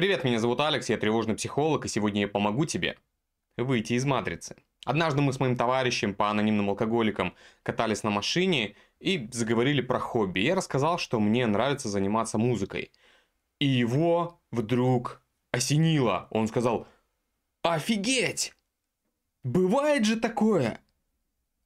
Привет, меня зовут Алекс, я тревожный психолог, и сегодня я помогу тебе выйти из матрицы. Однажды мы с моим товарищем по анонимным алкоголикам катались на машине и заговорили про хобби. Я рассказал, что мне нравится заниматься музыкой. И его вдруг осенило. Он сказал, офигеть! Бывает же такое!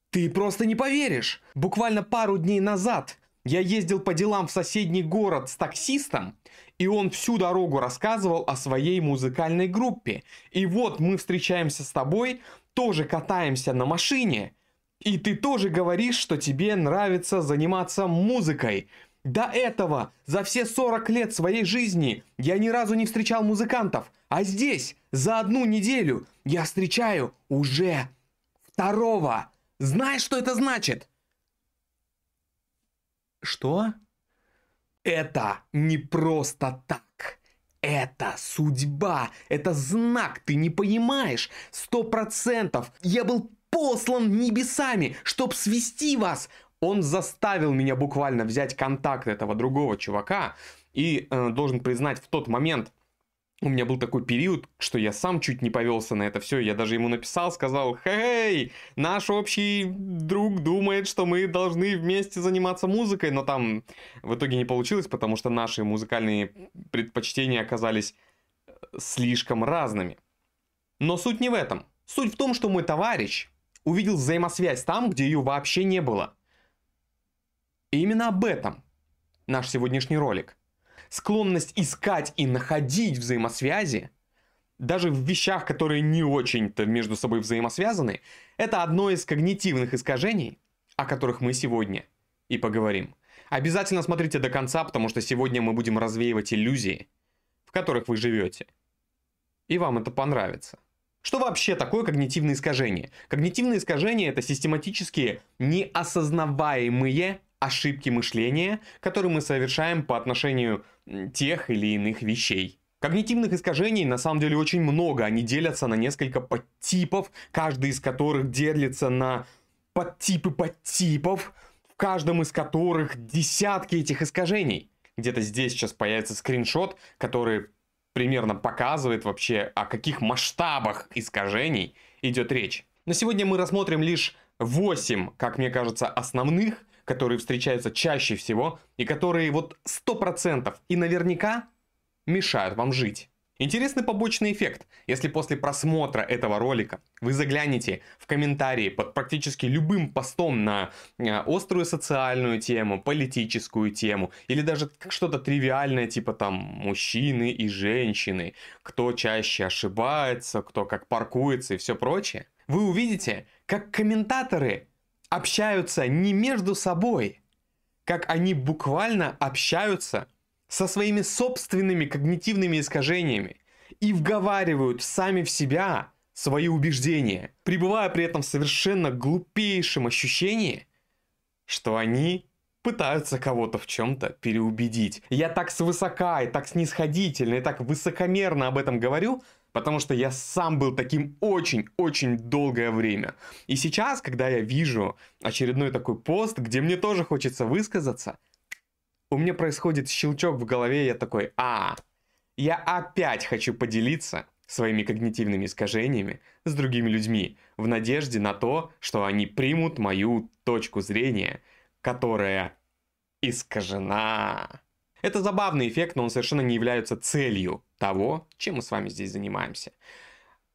Ты просто не поверишь! Буквально пару дней назад я ездил по делам в соседний город с таксистом, и он всю дорогу рассказывал о своей музыкальной группе. И вот мы встречаемся с тобой, тоже катаемся на машине, и ты тоже говоришь, что тебе нравится заниматься музыкой. До этого, за все 40 лет своей жизни, я ни разу не встречал музыкантов. А здесь, за одну неделю, я встречаю уже второго. Знаешь, что это значит? Что? Это не просто так. Это судьба, это знак, ты не понимаешь? Сто процентов. Я был послан небесами, чтоб свести вас. Он заставил меня буквально взять контакт этого другого чувака. И э, должен признать, в тот момент у меня был такой период, что я сам чуть не повелся на это все. Я даже ему написал, сказал, «Хей, наш общий друг думает, что мы должны вместе заниматься музыкой», но там в итоге не получилось, потому что наши музыкальные предпочтения оказались э, слишком разными. Но суть не в этом. Суть в том, что мой товарищ увидел взаимосвязь там, где ее вообще не было. И именно об этом наш сегодняшний ролик – склонность искать и находить взаимосвязи, даже в вещах, которые не очень-то между собой взаимосвязаны, это одно из когнитивных искажений, о которых мы сегодня и поговорим. Обязательно смотрите до конца, потому что сегодня мы будем развеивать иллюзии, в которых вы живете. И вам это понравится. Что вообще такое когнитивные искажения? Когнитивные искажения – это систематические неосознаваемые ошибки мышления, которые мы совершаем по отношению тех или иных вещей. Когнитивных искажений на самом деле очень много. Они делятся на несколько подтипов, каждый из которых делится на подтипы подтипов, в каждом из которых десятки этих искажений. Где-то здесь сейчас появится скриншот, который примерно показывает вообще, о каких масштабах искажений идет речь. На сегодня мы рассмотрим лишь 8, как мне кажется, основных, которые встречаются чаще всего и которые вот 100% и наверняка мешают вам жить. Интересный побочный эффект. Если после просмотра этого ролика вы заглянете в комментарии под практически любым постом на э, острую социальную тему, политическую тему, или даже что-то тривиальное, типа там мужчины и женщины, кто чаще ошибается, кто как паркуется и все прочее, вы увидите, как комментаторы общаются не между собой, как они буквально общаются со своими собственными когнитивными искажениями и вговаривают сами в себя свои убеждения, пребывая при этом в совершенно глупейшем ощущении, что они пытаются кого-то в чем-то переубедить. Я так свысока и так снисходительно и так высокомерно об этом говорю, Потому что я сам был таким очень-очень долгое время. И сейчас, когда я вижу очередной такой пост, где мне тоже хочется высказаться, у меня происходит щелчок в голове, и я такой, а, я опять хочу поделиться своими когнитивными искажениями с другими людьми, в надежде на то, что они примут мою точку зрения, которая искажена. Это забавный эффект, но он совершенно не является целью того, чем мы с вами здесь занимаемся.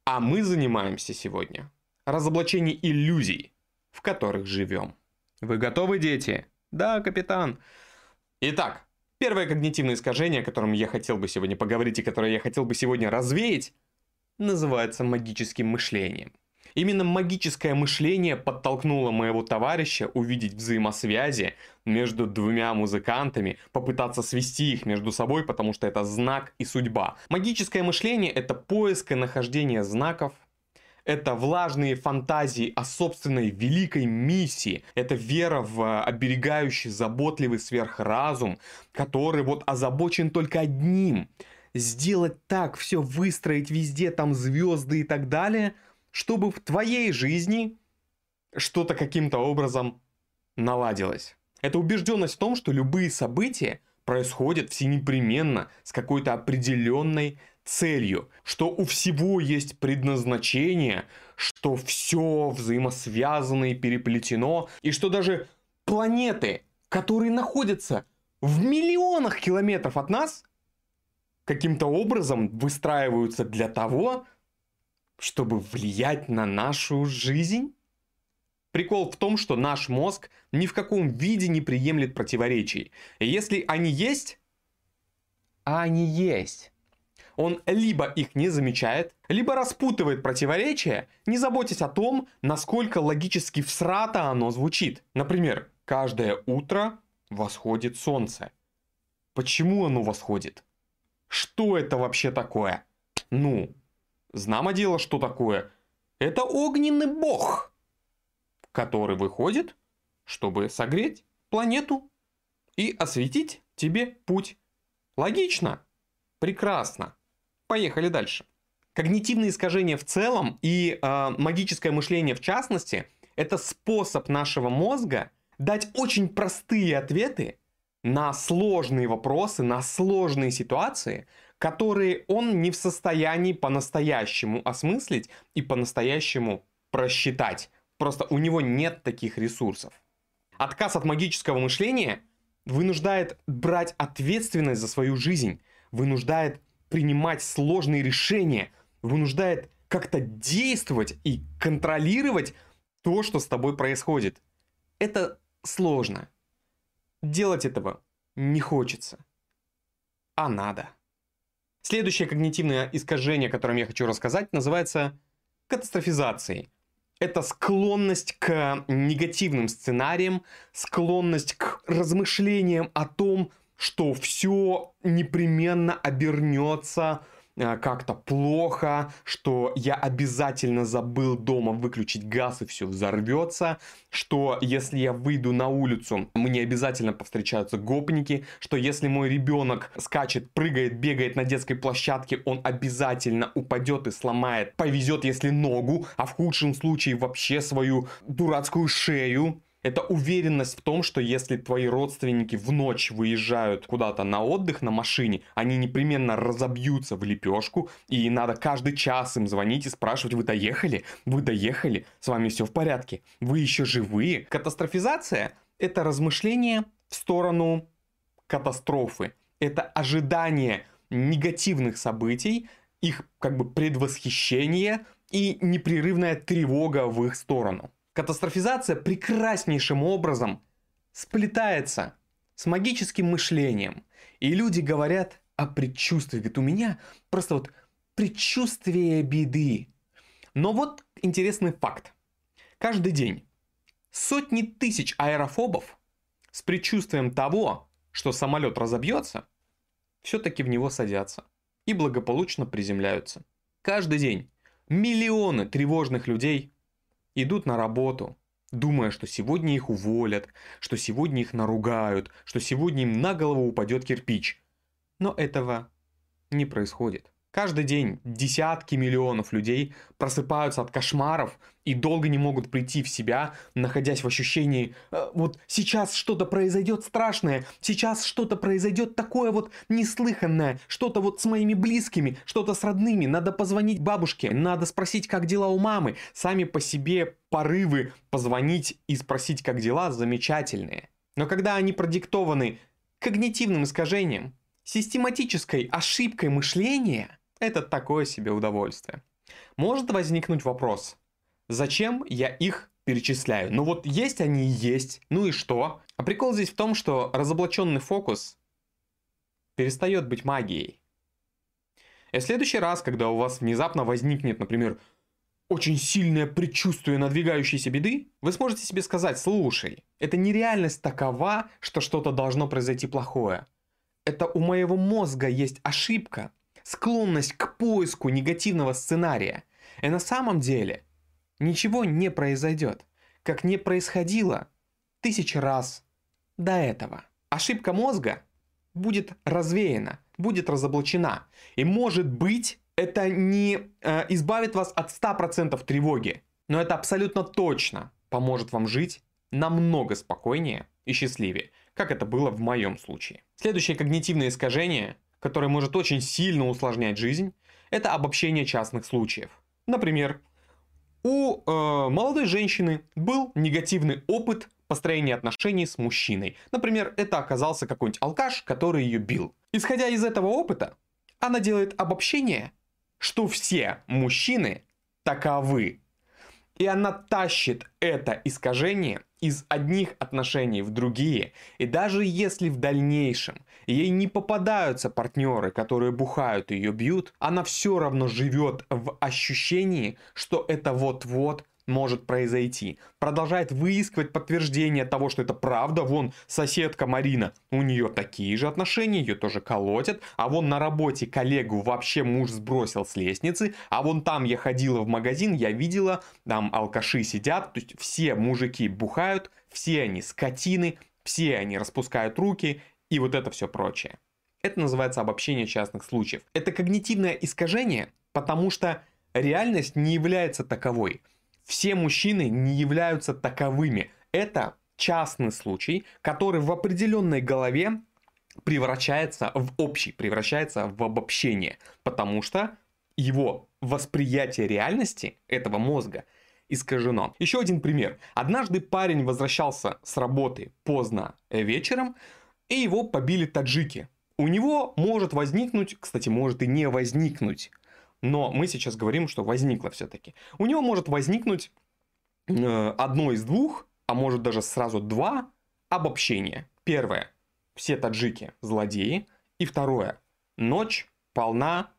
А мы занимаемся сегодня разоблачением иллюзий, в которых живем. Вы готовы, дети? Да, капитан. Итак, первое когнитивное искажение, о котором я хотел бы сегодня поговорить и которое я хотел бы сегодня развеять, называется магическим мышлением. Именно магическое мышление подтолкнуло моего товарища увидеть взаимосвязи между двумя музыкантами, попытаться свести их между собой, потому что это знак и судьба. Магическое мышление — это поиск и нахождение знаков, это влажные фантазии о собственной великой миссии. Это вера в оберегающий, заботливый сверхразум, который вот озабочен только одним. Сделать так, все выстроить везде, там звезды и так далее — чтобы в твоей жизни что-то каким-то образом наладилось. Это убежденность в том, что любые события происходит все непременно с какой-то определенной целью, что у всего есть предназначение, что все взаимосвязано и переплетено, и что даже планеты, которые находятся в миллионах километров от нас, каким-то образом выстраиваются для того, чтобы влиять на нашу жизнь? Прикол в том, что наш мозг ни в каком виде не приемлет противоречий. И если они есть, а они есть, он либо их не замечает, либо распутывает противоречия, не заботясь о том, насколько логически всрато оно звучит. Например, каждое утро восходит солнце. Почему оно восходит? Что это вообще такое? Ну, знамо дело, что такое. Это огненный бог, который выходит, чтобы согреть планету и осветить тебе путь. Логично? Прекрасно. Поехали дальше. Когнитивные искажения в целом и э, магическое мышление в частности – это способ нашего мозга дать очень простые ответы на сложные вопросы, на сложные ситуации, которые он не в состоянии по-настоящему осмыслить и по-настоящему просчитать. Просто у него нет таких ресурсов. Отказ от магического мышления вынуждает брать ответственность за свою жизнь, вынуждает принимать сложные решения, вынуждает как-то действовать и контролировать то, что с тобой происходит. Это сложно. Делать этого не хочется. А надо. Следующее когнитивное искажение, о котором я хочу рассказать, называется катастрофизацией. Это склонность к негативным сценариям, склонность к размышлениям о том, что все непременно обернется как-то плохо, что я обязательно забыл дома выключить газ и все взорвется, что если я выйду на улицу, мне обязательно повстречаются гопники, что если мой ребенок скачет, прыгает, бегает на детской площадке, он обязательно упадет и сломает, повезет, если ногу, а в худшем случае вообще свою дурацкую шею. Это уверенность в том, что если твои родственники в ночь выезжают куда-то на отдых на машине, они непременно разобьются в лепешку, и надо каждый час им звонить и спрашивать, вы доехали? Вы доехали? С вами все в порядке? Вы еще живые? Катастрофизация – это размышление в сторону катастрофы. Это ожидание негативных событий, их как бы предвосхищение и непрерывная тревога в их сторону. Катастрофизация прекраснейшим образом сплетается с магическим мышлением. И люди говорят о предчувствии. Говорят, у меня просто вот предчувствие беды. Но вот интересный факт. Каждый день сотни тысяч аэрофобов с предчувствием того, что самолет разобьется, все-таки в него садятся и благополучно приземляются. Каждый день миллионы тревожных людей идут на работу, думая, что сегодня их уволят, что сегодня их наругают, что сегодня им на голову упадет кирпич. Но этого не происходит. Каждый день десятки миллионов людей просыпаются от кошмаров и долго не могут прийти в себя, находясь в ощущении, э, вот сейчас что-то произойдет страшное, сейчас что-то произойдет такое вот неслыханное, что-то вот с моими близкими, что-то с родными, надо позвонить бабушке, надо спросить, как дела у мамы. Сами по себе порывы позвонить и спросить, как дела, замечательные. Но когда они продиктованы когнитивным искажением, систематической ошибкой мышления – это такое себе удовольствие. Может возникнуть вопрос, зачем я их перечисляю? Ну вот есть они и есть, ну и что? А прикол здесь в том, что разоблаченный фокус перестает быть магией. И в следующий раз, когда у вас внезапно возникнет, например, очень сильное предчувствие надвигающейся беды, вы сможете себе сказать, слушай, это нереальность такова, что что-то должно произойти плохое. Это у моего мозга есть ошибка, склонность к поиску негативного сценария. И на самом деле ничего не произойдет, как не происходило тысячи раз до этого. Ошибка мозга будет развеяна, будет разоблачена. И может быть, это не э, избавит вас от 100% тревоги, но это абсолютно точно поможет вам жить намного спокойнее и счастливее. как это было в моем случае. Следующее когнитивное искажение, которое может очень сильно усложнять жизнь, это обобщение частных случаев. Например, у э, молодой женщины был негативный опыт построения отношений с мужчиной. Например, это оказался какой-нибудь алкаш, который ее бил. Исходя из этого опыта, она делает обобщение, что все мужчины таковы. И она тащит это искажение из одних отношений в другие. И даже если в дальнейшем ей не попадаются партнеры, которые бухают и ее бьют, она все равно живет в ощущении, что это вот-вот может произойти. Продолжает выискивать подтверждение того, что это правда. Вон соседка Марина, у нее такие же отношения, ее тоже колотят. А вон на работе коллегу вообще муж сбросил с лестницы. А вон там я ходила в магазин, я видела, там алкаши сидят. То есть все мужики бухают, все они скотины, все они распускают руки и вот это все прочее. Это называется обобщение частных случаев. Это когнитивное искажение, потому что реальность не является таковой. Все мужчины не являются таковыми. Это частный случай, который в определенной голове превращается в общий, превращается в обобщение, потому что его восприятие реальности этого мозга искажено. Еще один пример. Однажды парень возвращался с работы поздно вечером, и его побили таджики. У него может возникнуть, кстати, может и не возникнуть но мы сейчас говорим, что возникло все-таки. У него может возникнуть э, одно из двух, а может даже сразу два обобщения. Первое. Все таджики злодеи. И второе. Ночь полна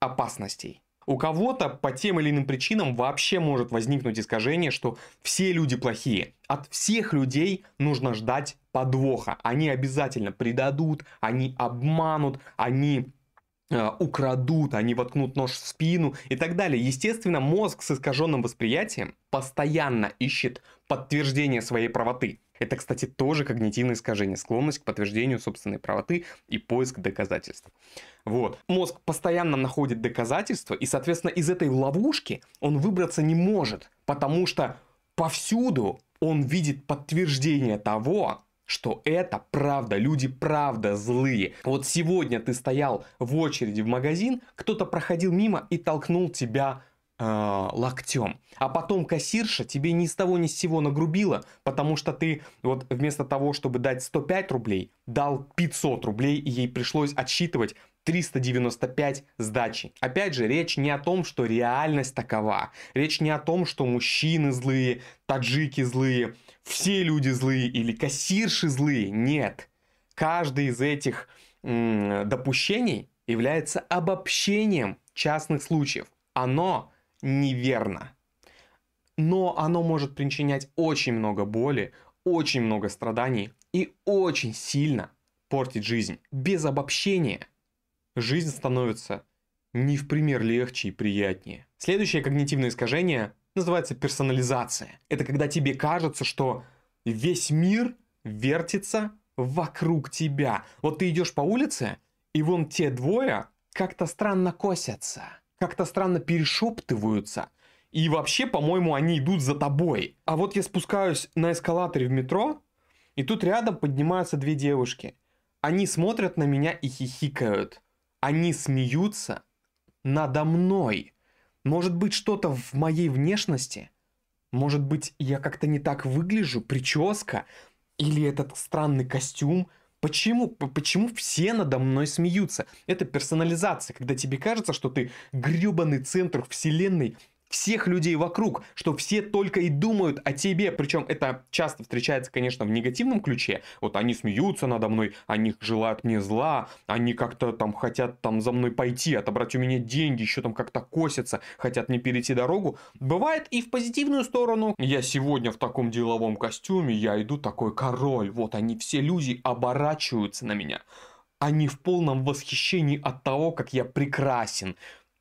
опасностей. У кого-то по тем или иным причинам вообще может возникнуть искажение, что все люди плохие. От всех людей нужно ждать подвоха. Они обязательно предадут, они обманут, они украдут, они воткнут нож в спину и так далее. Естественно, мозг с искаженным восприятием постоянно ищет подтверждение своей правоты. Это, кстати, тоже когнитивное искажение, склонность к подтверждению собственной правоты и поиск доказательств. Вот. Мозг постоянно находит доказательства, и, соответственно, из этой ловушки он выбраться не может, потому что повсюду он видит подтверждение того, что это правда, люди правда злые. Вот сегодня ты стоял в очереди в магазин, кто-то проходил мимо и толкнул тебя э, локтем. А потом кассирша тебе ни с того ни с сего нагрубила, потому что ты вот вместо того, чтобы дать 105 рублей, дал 500 рублей, и ей пришлось отсчитывать 395 сдачи. Опять же, речь не о том, что реальность такова. Речь не о том, что мужчины злые, таджики злые, все люди злые или кассирши злые. Нет. Каждый из этих допущений является обобщением частных случаев. Оно неверно. Но оно может причинять очень много боли, очень много страданий и очень сильно портить жизнь. Без обобщения жизнь становится не в пример легче и приятнее. Следующее когнитивное искажение называется персонализация. Это когда тебе кажется, что весь мир вертится вокруг тебя. Вот ты идешь по улице, и вон те двое как-то странно косятся, как-то странно перешептываются. И вообще, по-моему, они идут за тобой. А вот я спускаюсь на эскалаторе в метро, и тут рядом поднимаются две девушки. Они смотрят на меня и хихикают. Они смеются надо мной. Может быть, что-то в моей внешности? Может быть, я как-то не так выгляжу? Прическа? Или этот странный костюм? Почему? Почему все надо мной смеются? Это персонализация, когда тебе кажется, что ты гребаный центр вселенной, всех людей вокруг, что все только и думают о тебе. Причем это часто встречается, конечно, в негативном ключе. Вот они смеются надо мной, они желают мне зла, они как-то там хотят там за мной пойти, отобрать у меня деньги, еще там как-то косятся, хотят мне перейти дорогу. Бывает и в позитивную сторону. Я сегодня в таком деловом костюме, я иду такой король. Вот они все люди оборачиваются на меня. Они в полном восхищении от того, как я прекрасен,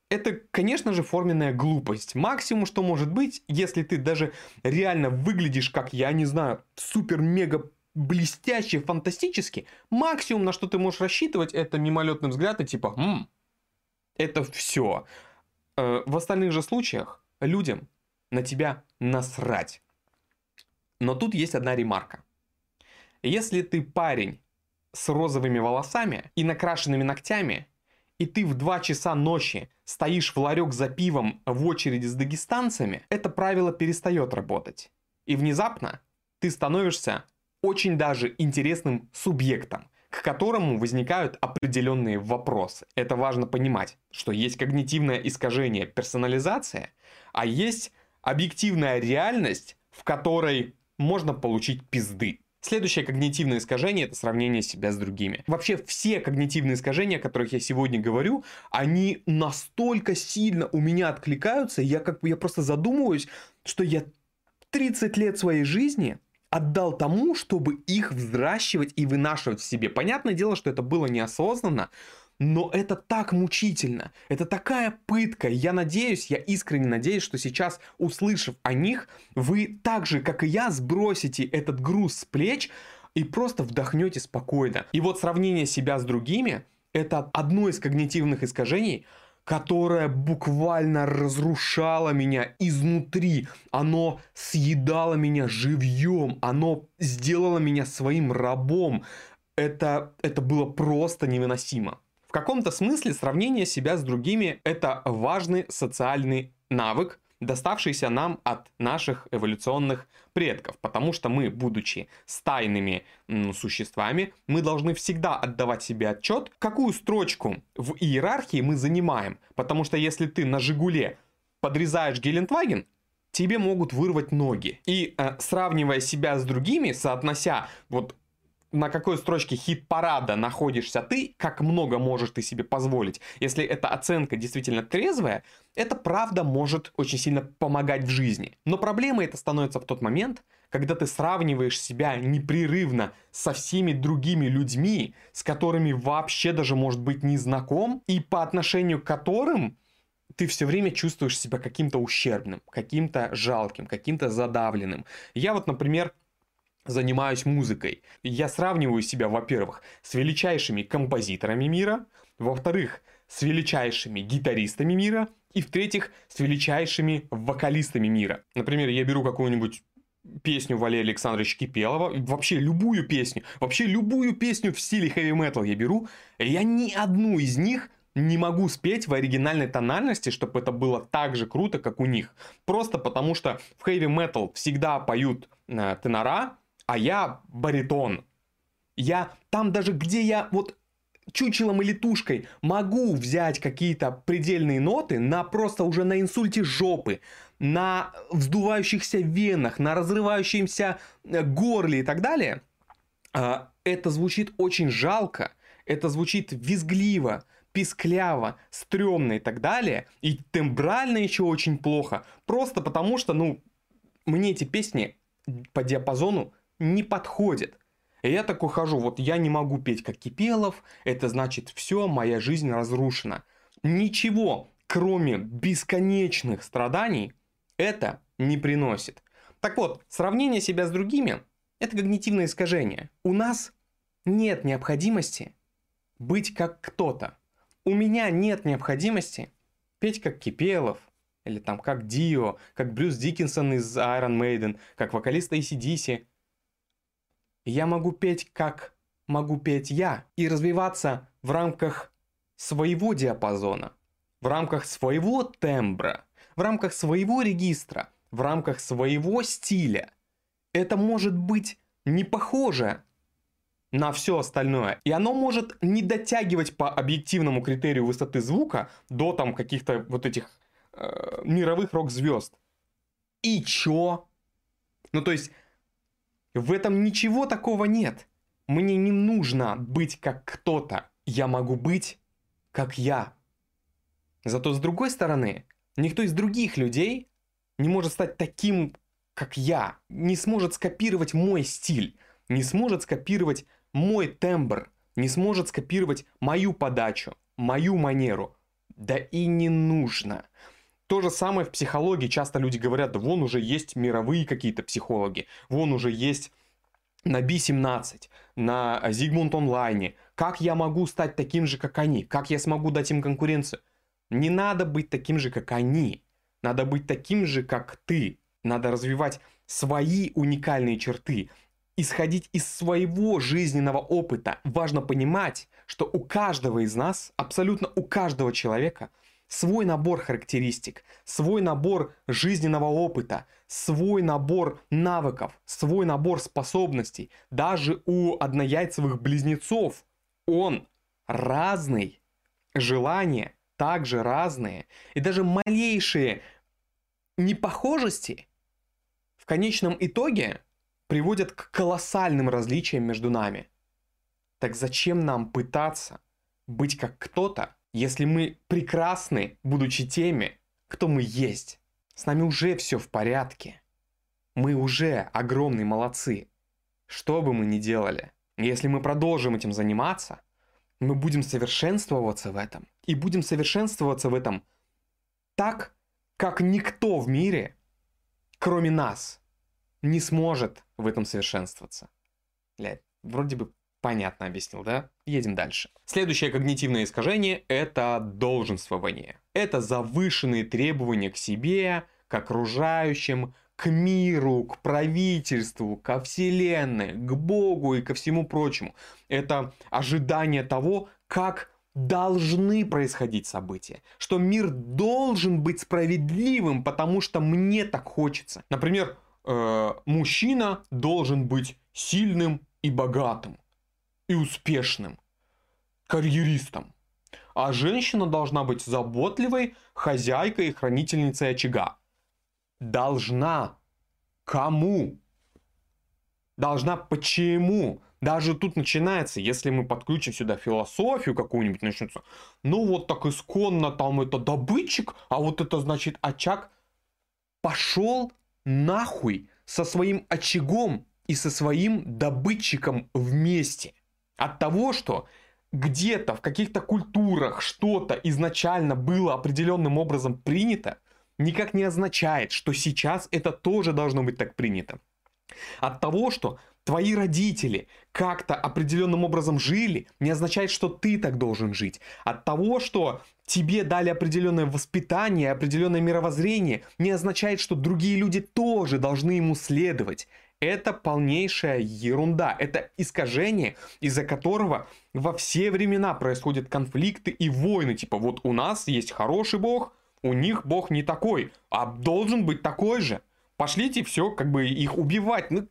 это, конечно же, форменная глупость. Максимум, что может быть, если ты даже реально выглядишь, как, я не знаю, супер-мега блестяще, фантастически, максимум, на что ты можешь рассчитывать, это мимолетный взгляд и типа, «Ммм, это все. Э, в остальных же случаях людям на тебя насрать. Но тут есть одна ремарка. Если ты парень с розовыми волосами и накрашенными ногтями, и ты в 2 часа ночи стоишь в ларек за пивом в очереди с дагестанцами, это правило перестает работать. И внезапно ты становишься очень даже интересным субъектом, к которому возникают определенные вопросы. Это важно понимать, что есть когнитивное искажение персонализация, а есть объективная реальность, в которой можно получить пизды. Следующее когнитивное искажение – это сравнение себя с другими. Вообще все когнитивные искажения, о которых я сегодня говорю, они настолько сильно у меня откликаются, я как бы я просто задумываюсь, что я 30 лет своей жизни отдал тому, чтобы их взращивать и вынашивать в себе. Понятное дело, что это было неосознанно, но это так мучительно, это такая пытка. Я надеюсь, я искренне надеюсь, что сейчас, услышав о них, вы так же, как и я, сбросите этот груз с плеч и просто вдохнете спокойно. И вот сравнение себя с другими – это одно из когнитивных искажений, которое буквально разрушало меня изнутри. Оно съедало меня живьем, оно сделало меня своим рабом. Это, это было просто невыносимо. В каком-то смысле сравнение себя с другими – это важный социальный навык, доставшийся нам от наших эволюционных предков, потому что мы, будучи стайными существами, мы должны всегда отдавать себе отчет, какую строчку в иерархии мы занимаем, потому что если ты на Жигуле подрезаешь Гелендваген, тебе могут вырвать ноги. И э, сравнивая себя с другими, соотнося вот на какой строчке хит-парада находишься ты, как много можешь ты себе позволить. Если эта оценка действительно трезвая, это правда может очень сильно помогать в жизни. Но проблема это становится в тот момент, когда ты сравниваешь себя непрерывно со всеми другими людьми, с которыми вообще даже может быть не знаком, и по отношению к которым ты все время чувствуешь себя каким-то ущербным, каким-то жалким, каким-то задавленным. Я вот, например, занимаюсь музыкой. Я сравниваю себя, во-первых, с величайшими композиторами мира, во-вторых, с величайшими гитаристами мира, и в-третьих, с величайшими вокалистами мира. Например, я беру какую-нибудь песню Валерия Александровича Кипелова, вообще любую песню, вообще любую песню в стиле хэви метал я беру, я ни одну из них не могу спеть в оригинальной тональности, чтобы это было так же круто, как у них. Просто потому что в хэви метал всегда поют э, тенора, а я баритон. Я там даже где я вот чучелом или тушкой могу взять какие-то предельные ноты на просто уже на инсульте жопы, на вздувающихся венах, на разрывающемся э, горле и так далее, а, это звучит очень жалко, это звучит визгливо, пискляво, стрёмно и так далее, и тембрально еще очень плохо, просто потому что, ну, мне эти песни по диапазону не подходит. И я так ухожу, вот я не могу петь как Кипелов, это значит все, моя жизнь разрушена. Ничего, кроме бесконечных страданий, это не приносит. Так вот, сравнение себя с другими – это когнитивное искажение. У нас нет необходимости быть как кто-то. У меня нет необходимости петь как Кипелов, или там как Дио, как Брюс Диккенсон из Iron Maiden, как вокалист ACDC – я могу петь, как могу петь я, и развиваться в рамках своего диапазона, в рамках своего тембра, в рамках своего регистра, в рамках своего стиля. Это может быть не похоже на все остальное. И оно может не дотягивать по объективному критерию высоты звука до там каких-то вот этих э, мировых рок-звезд. И чё? Ну, то есть, в этом ничего такого нет. Мне не нужно быть как кто-то. Я могу быть как я. Зато с другой стороны, никто из других людей не может стать таким, как я. Не сможет скопировать мой стиль. Не сможет скопировать мой тембр. Не сможет скопировать мою подачу, мою манеру. Да и не нужно. То же самое в психологии. Часто люди говорят, да вон уже есть мировые какие-то психологи, вон уже есть на B17, на Zigmund онлайне. Как я могу стать таким же, как они? Как я смогу дать им конкуренцию? Не надо быть таким же, как они. Надо быть таким же, как ты. Надо развивать свои уникальные черты. исходить из своего жизненного опыта. Важно понимать, что у каждого из нас, абсолютно у каждого человека, свой набор характеристик, свой набор жизненного опыта, свой набор навыков, свой набор способностей. Даже у однояйцевых близнецов он разный. Желания также разные. И даже малейшие непохожести в конечном итоге приводят к колоссальным различиям между нами. Так зачем нам пытаться быть как кто-то, если мы прекрасны, будучи теми, кто мы есть? С нами уже все в порядке. Мы уже огромные молодцы. Что бы мы ни делали, если мы продолжим этим заниматься, мы будем совершенствоваться в этом. И будем совершенствоваться в этом так, как никто в мире, кроме нас, не сможет в этом совершенствоваться. Блядь, вроде бы понятно объяснил, да? Едем дальше. Следующее когнитивное искажение – это долженствование. Это завышенные требования к себе, к окружающим, к миру, к правительству, ко вселенной, к Богу и ко всему прочему. Это ожидание того, как должны происходить события, что мир должен быть справедливым, потому что мне так хочется. Например, э, мужчина должен быть сильным и богатым, и успешным, карьеристом. А женщина должна быть заботливой, хозяйкой и хранительницей очага. Должна. Кому? Должна почему? Даже тут начинается, если мы подключим сюда философию какую-нибудь, начнется, ну вот так исконно там это добытчик, а вот это значит очаг. Пошел нахуй со своим очагом и со своим добытчиком вместе. От того, что где-то в каких-то культурах что-то изначально было определенным образом принято, никак не означает, что сейчас это тоже должно быть так принято. От того, что твои родители как-то определенным образом жили, не означает, что ты так должен жить. От того, что тебе дали определенное воспитание, определенное мировоззрение, не означает, что другие люди тоже должны ему следовать. Это полнейшая ерунда. Это искажение, из-за которого во все времена происходят конфликты и войны. Типа вот у нас есть хороший бог, у них бог не такой, а должен быть такой же. Пошлите все, как бы их убивать. Ну,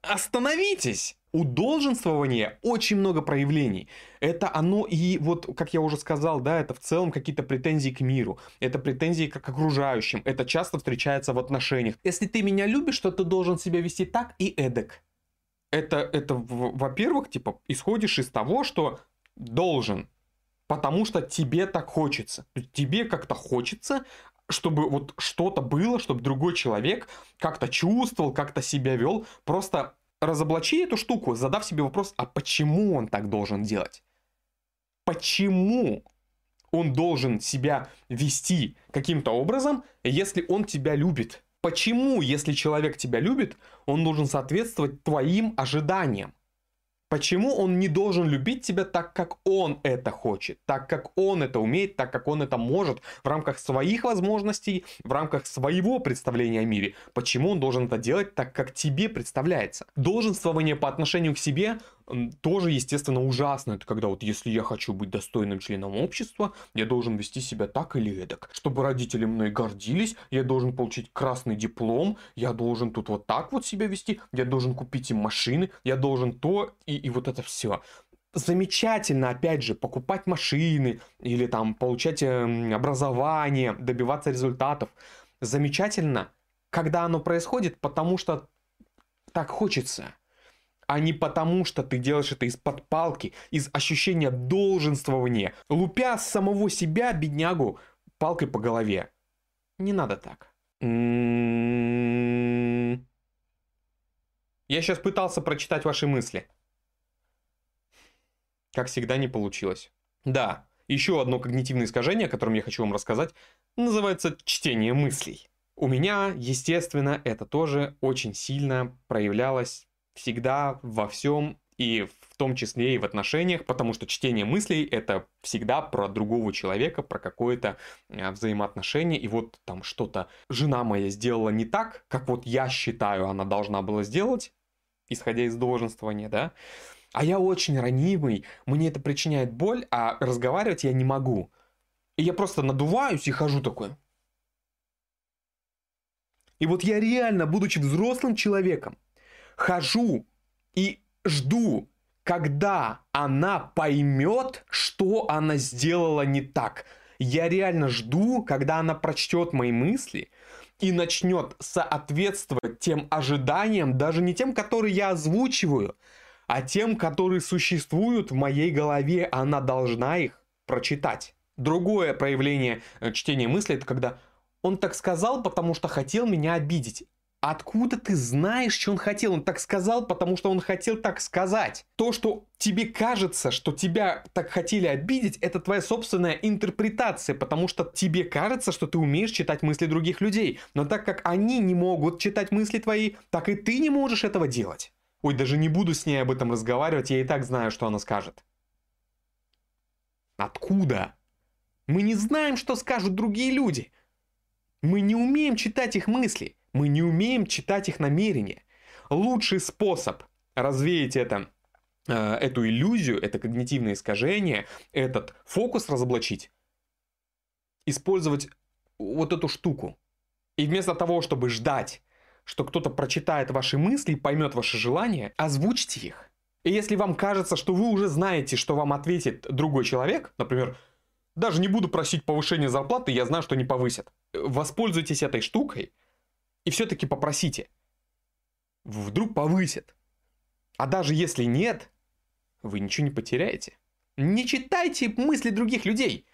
остановитесь! У долженствования очень много проявлений. Это оно и вот, как я уже сказал, да, это в целом какие-то претензии к миру. Это претензии к окружающим. Это часто встречается в отношениях. Если ты меня любишь, то ты должен себя вести так и эдак. Это, это во-первых, типа, исходишь из того, что должен. Потому что тебе так хочется. Тебе как-то хочется, чтобы вот что-то было, чтобы другой человек как-то чувствовал, как-то себя вел. Просто разоблачи эту штуку, задав себе вопрос, а почему он так должен делать? Почему он должен себя вести каким-то образом, если он тебя любит? Почему, если человек тебя любит, он должен соответствовать твоим ожиданиям? Почему он не должен любить тебя так, как он это хочет, так, как он это умеет, так, как он это может, в рамках своих возможностей, в рамках своего представления о мире? Почему он должен это делать так, как тебе представляется? Долженствование по отношению к себе тоже, естественно, ужасно. Это когда вот если я хочу быть достойным членом общества, я должен вести себя так или эдак. Чтобы родители мной гордились, я должен получить красный диплом, я должен тут вот так вот себя вести, я должен купить им машины, я должен то и, и вот это все замечательно, опять же, покупать машины или там получать э, образование, добиваться результатов. Замечательно, когда оно происходит, потому что так хочется а не потому, что ты делаешь это из-под палки, из ощущения долженствования, лупя самого себя, беднягу, палкой по голове. Не надо так. М-м-м. Я сейчас пытался прочитать ваши мысли. Как всегда, не получилось. Да, еще одно когнитивное искажение, о котором я хочу вам рассказать, называется чтение мыслей. У меня, естественно, это тоже очень сильно проявлялось всегда во всем и в том числе и в отношениях, потому что чтение мыслей это всегда про другого человека, про какое-то а, взаимоотношение, и вот там что-то жена моя сделала не так, как вот я считаю она должна была сделать, исходя из долженствования, да? А я очень ранимый, мне это причиняет боль, а разговаривать я не могу. И я просто надуваюсь и хожу такой. И вот я реально, будучи взрослым человеком, хожу и жду, когда она поймет, что она сделала не так. Я реально жду, когда она прочтет мои мысли и начнет соответствовать тем ожиданиям, даже не тем, которые я озвучиваю, а тем, которые существуют в моей голове. Она должна их прочитать. Другое проявление э, чтения мысли это когда он так сказал, потому что хотел меня обидеть. Откуда ты знаешь, что он хотел? Он так сказал, потому что он хотел так сказать. То, что тебе кажется, что тебя так хотели обидеть, это твоя собственная интерпретация, потому что тебе кажется, что ты умеешь читать мысли других людей. Но так как они не могут читать мысли твои, так и ты не можешь этого делать. Ой, даже не буду с ней об этом разговаривать, я и так знаю, что она скажет. Откуда? Мы не знаем, что скажут другие люди. Мы не умеем читать их мысли. Мы не умеем читать их намерения. Лучший способ развеять это, э, эту иллюзию, это когнитивное искажение, этот фокус разоблачить, использовать вот эту штуку. И вместо того, чтобы ждать, что кто-то прочитает ваши мысли поймет ваши желания, озвучьте их. И если вам кажется, что вы уже знаете, что вам ответит другой человек, например, даже не буду просить повышения зарплаты, я знаю, что не повысят. Воспользуйтесь этой штукой и все-таки попросите. Вдруг повысят. А даже если нет, вы ничего не потеряете. Не читайте мысли других людей.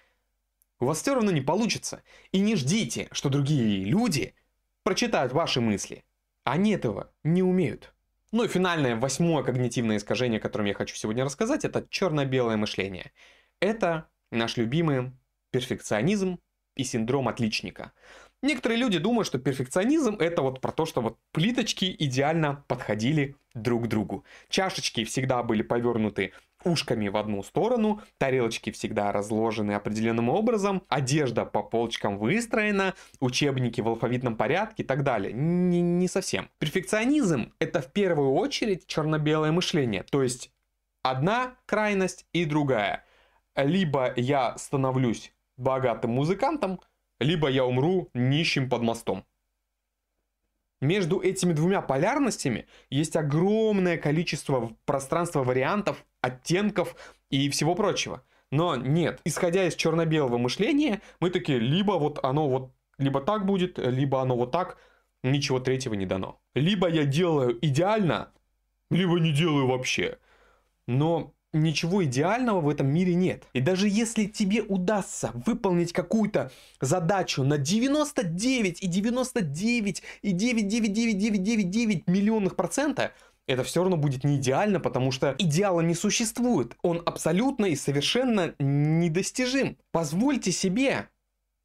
У вас все равно не получится. И не ждите, что другие люди прочитают ваши мысли. Они этого не умеют. Ну и финальное, восьмое когнитивное искажение, о котором я хочу сегодня рассказать, это черно-белое мышление. Это наш любимый перфекционизм и синдром отличника. Некоторые люди думают, что перфекционизм это вот про то, что вот плиточки идеально подходили друг к другу. Чашечки всегда были повернуты ушками в одну сторону, тарелочки всегда разложены определенным образом, одежда по полочкам выстроена, учебники в алфавитном порядке и так далее. Не, не совсем. Перфекционизм это в первую очередь черно-белое мышление, то есть одна крайность и другая. Либо я становлюсь богатым музыкантом, либо я умру нищим под мостом. Между этими двумя полярностями есть огромное количество пространства вариантов, оттенков и всего прочего. Но нет, исходя из черно-белого мышления, мы такие, либо вот оно вот, либо так будет, либо оно вот так, ничего третьего не дано. Либо я делаю идеально, либо не делаю вообще. Но ничего идеального в этом мире нет. И даже если тебе удастся выполнить какую-то задачу на 99 и 99 и 99999 миллионных процента, это все равно будет не идеально, потому что идеала не существует. Он абсолютно и совершенно недостижим. Позвольте себе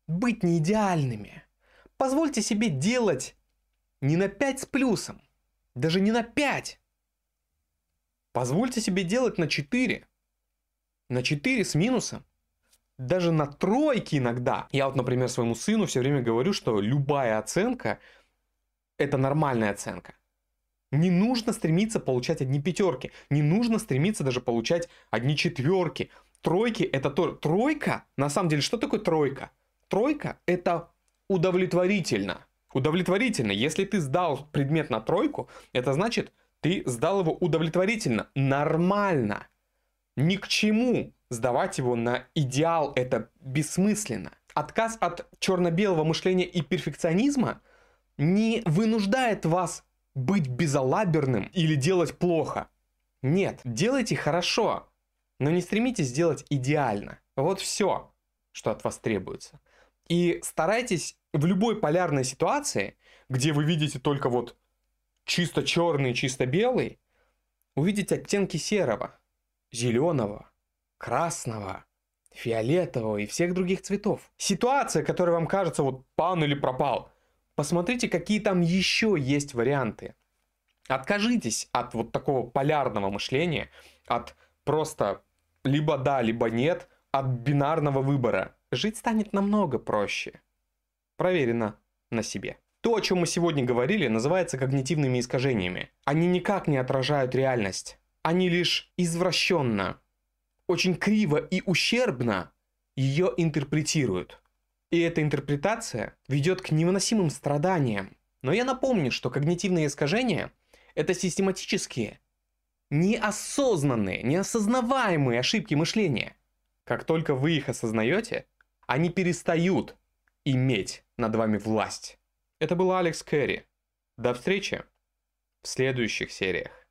быть не идеальными. Позвольте себе делать не на 5 с плюсом, даже не на 5, Позвольте себе делать на 4. На 4 с минусом. Даже на тройки иногда. Я вот, например, своему сыну все время говорю, что любая оценка – это нормальная оценка. Не нужно стремиться получать одни пятерки. Не нужно стремиться даже получать одни четверки. Тройки это то... Тройка, на самом деле, что такое тройка? Тройка это удовлетворительно. Удовлетворительно. Если ты сдал предмет на тройку, это значит, ты сдал его удовлетворительно, нормально. Ни к чему сдавать его на идеал, это бессмысленно. Отказ от черно-белого мышления и перфекционизма не вынуждает вас быть безалаберным или делать плохо. Нет, делайте хорошо, но не стремитесь сделать идеально. Вот все, что от вас требуется. И старайтесь в любой полярной ситуации, где вы видите только вот чисто черный, чисто белый, увидеть оттенки серого, зеленого, красного, фиолетового и всех других цветов. Ситуация, которая вам кажется вот пан или пропал, посмотрите, какие там еще есть варианты. Откажитесь от вот такого полярного мышления, от просто либо да, либо нет, от бинарного выбора. Жить станет намного проще. Проверено на себе. То, о чем мы сегодня говорили, называется когнитивными искажениями. Они никак не отражают реальность. Они лишь извращенно, очень криво и ущербно ее интерпретируют. И эта интерпретация ведет к невыносимым страданиям. Но я напомню, что когнитивные искажения – это систематические, неосознанные, неосознаваемые ошибки мышления. Как только вы их осознаете, они перестают иметь над вами власть. Это был Алекс Кэрри. До встречи в следующих сериях.